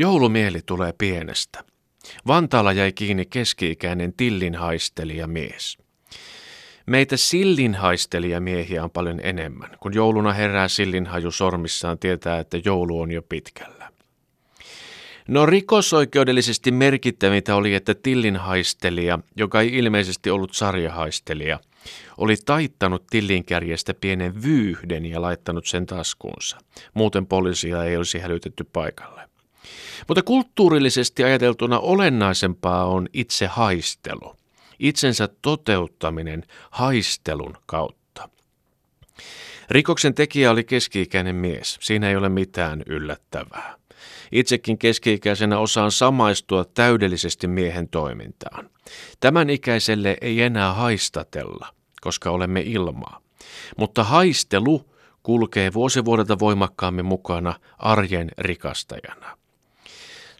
Joulumieli tulee pienestä. Vantaalla jäi kiinni keski-ikäinen tillinhaistelija mies. Meitä sillinhaistelijamiehiä on paljon enemmän. Kun jouluna herää sillinhaju sormissaan, tietää, että joulu on jo pitkällä. No rikosoikeudellisesti merkittävintä oli, että tillinhaistelija, joka ei ilmeisesti ollut sarjahaistelija, oli taittanut tillinkärjestä pienen vyyhden ja laittanut sen taskuunsa. Muuten poliisia ei olisi hälytetty paikalle. Mutta kulttuurillisesti ajateltuna olennaisempaa on itse haistelu, itsensä toteuttaminen haistelun kautta. Rikoksen tekijä oli keski-ikäinen mies, siinä ei ole mitään yllättävää. Itsekin keski-ikäisenä osaan samaistua täydellisesti miehen toimintaan. Tämän ikäiselle ei enää haistatella, koska olemme ilmaa. Mutta haistelu kulkee vuosivuodelta voimakkaammin mukana arjen rikastajana.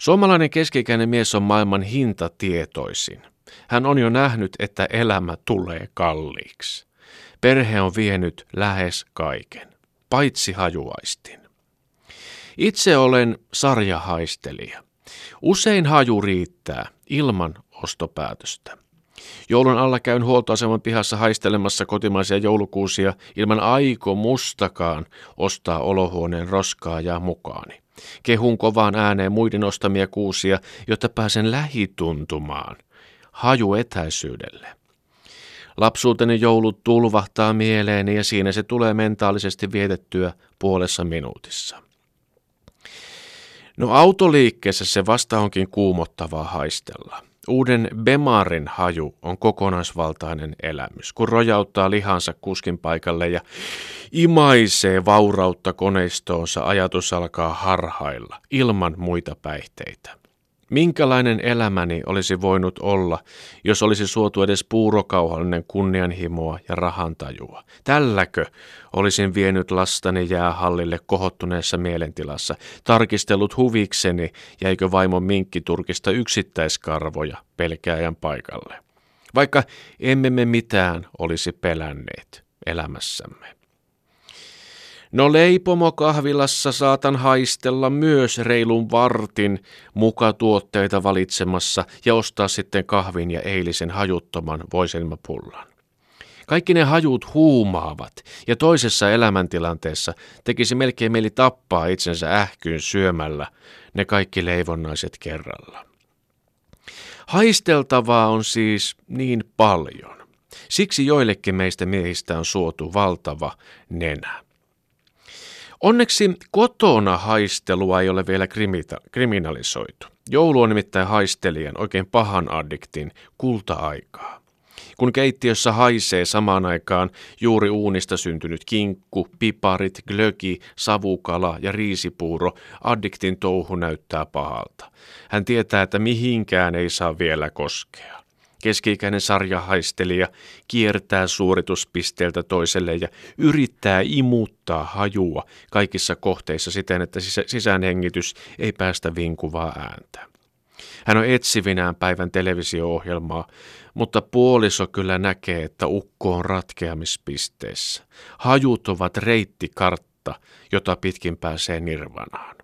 Suomalainen keskikäinen mies on maailman hintatietoisin. Hän on jo nähnyt, että elämä tulee kalliiksi. Perhe on vienyt lähes kaiken, paitsi hajuaistin. Itse olen sarjahaistelija. Usein haju riittää ilman ostopäätöstä. Joulun alla käyn huoltoaseman pihassa haistelemassa kotimaisia joulukuusia ilman aikomustakaan ostaa olohuoneen roskaa ja mukaani. Kehun kovaan ääneen muiden ostamia kuusia, jotta pääsen lähituntumaan, haju etäisyydelle. Lapsuuteni joulut tulvahtaa mieleeni ja siinä se tulee mentaalisesti vietettyä puolessa minuutissa. No autoliikkeessä se vasta onkin kuumottavaa haistella. Uuden Bemarin haju on kokonaisvaltainen elämys, kun rojauttaa lihansa kuskin paikalle ja imaisee vaurautta koneistoonsa, ajatus alkaa harhailla, ilman muita päihteitä. Minkälainen elämäni olisi voinut olla, jos olisi suotu edes puurokauhallinen kunnianhimoa ja rahantajua? Tälläkö olisin vienyt lastani jäähallille kohottuneessa mielentilassa, tarkistellut huvikseni, jäikö vaimon minkkiturkista yksittäiskarvoja pelkääjän paikalle? Vaikka emme me mitään olisi pelänneet elämässämme. No leipomokahvilassa saatan haistella myös reilun vartin mukatuotteita valitsemassa ja ostaa sitten kahvin ja eilisen hajuttoman voiselmapullan. Kaikki ne hajut huumaavat ja toisessa elämäntilanteessa tekisi melkein mieli tappaa itsensä ähkyyn syömällä ne kaikki leivonnaiset kerralla. Haisteltavaa on siis niin paljon. Siksi joillekin meistä miehistä on suotu valtava nenä. Onneksi kotona haistelua ei ole vielä krimita, kriminalisoitu. Joulu on nimittäin haistelijan, oikein pahan addiktin, kulta-aikaa. Kun keittiössä haisee samaan aikaan juuri uunista syntynyt kinkku, piparit, glögi, savukala ja riisipuuro, addiktin touhu näyttää pahalta. Hän tietää, että mihinkään ei saa vielä koskea. Keski-ikäinen sarjahaistelija kiertää suorituspisteeltä toiselle ja yrittää imuttaa hajua kaikissa kohteissa siten, että sisäänhengitys ei päästä vinkuvaa ääntä. Hän on etsivinään päivän televisio-ohjelmaa, mutta puoliso kyllä näkee, että ukko on ratkeamispisteessä. Hajut ovat reittikartta, jota pitkin pääsee nirvanaan.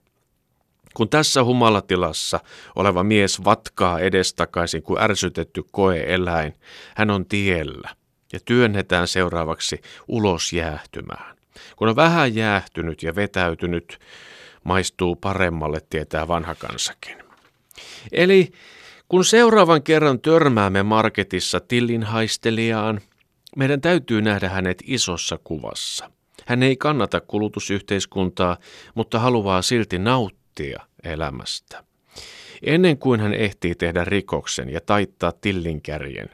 Kun tässä humalatilassa oleva mies vatkaa edestakaisin kuin ärsytetty koeeläin, hän on tiellä ja työnnetään seuraavaksi ulos jäähtymään. Kun on vähän jäähtynyt ja vetäytynyt, maistuu paremmalle, tietää vanha kansakin. Eli kun seuraavan kerran törmäämme marketissa tillinhaistelijaan, meidän täytyy nähdä hänet isossa kuvassa. Hän ei kannata kulutusyhteiskuntaa, mutta haluaa silti nauttia nauttia elämästä. Ennen kuin hän ehtii tehdä rikoksen ja taittaa tillinkärjen,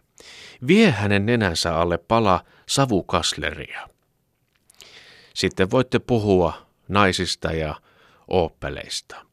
vie hänen nenänsä alle pala savukasleria. Sitten voitte puhua naisista ja ooppeleista.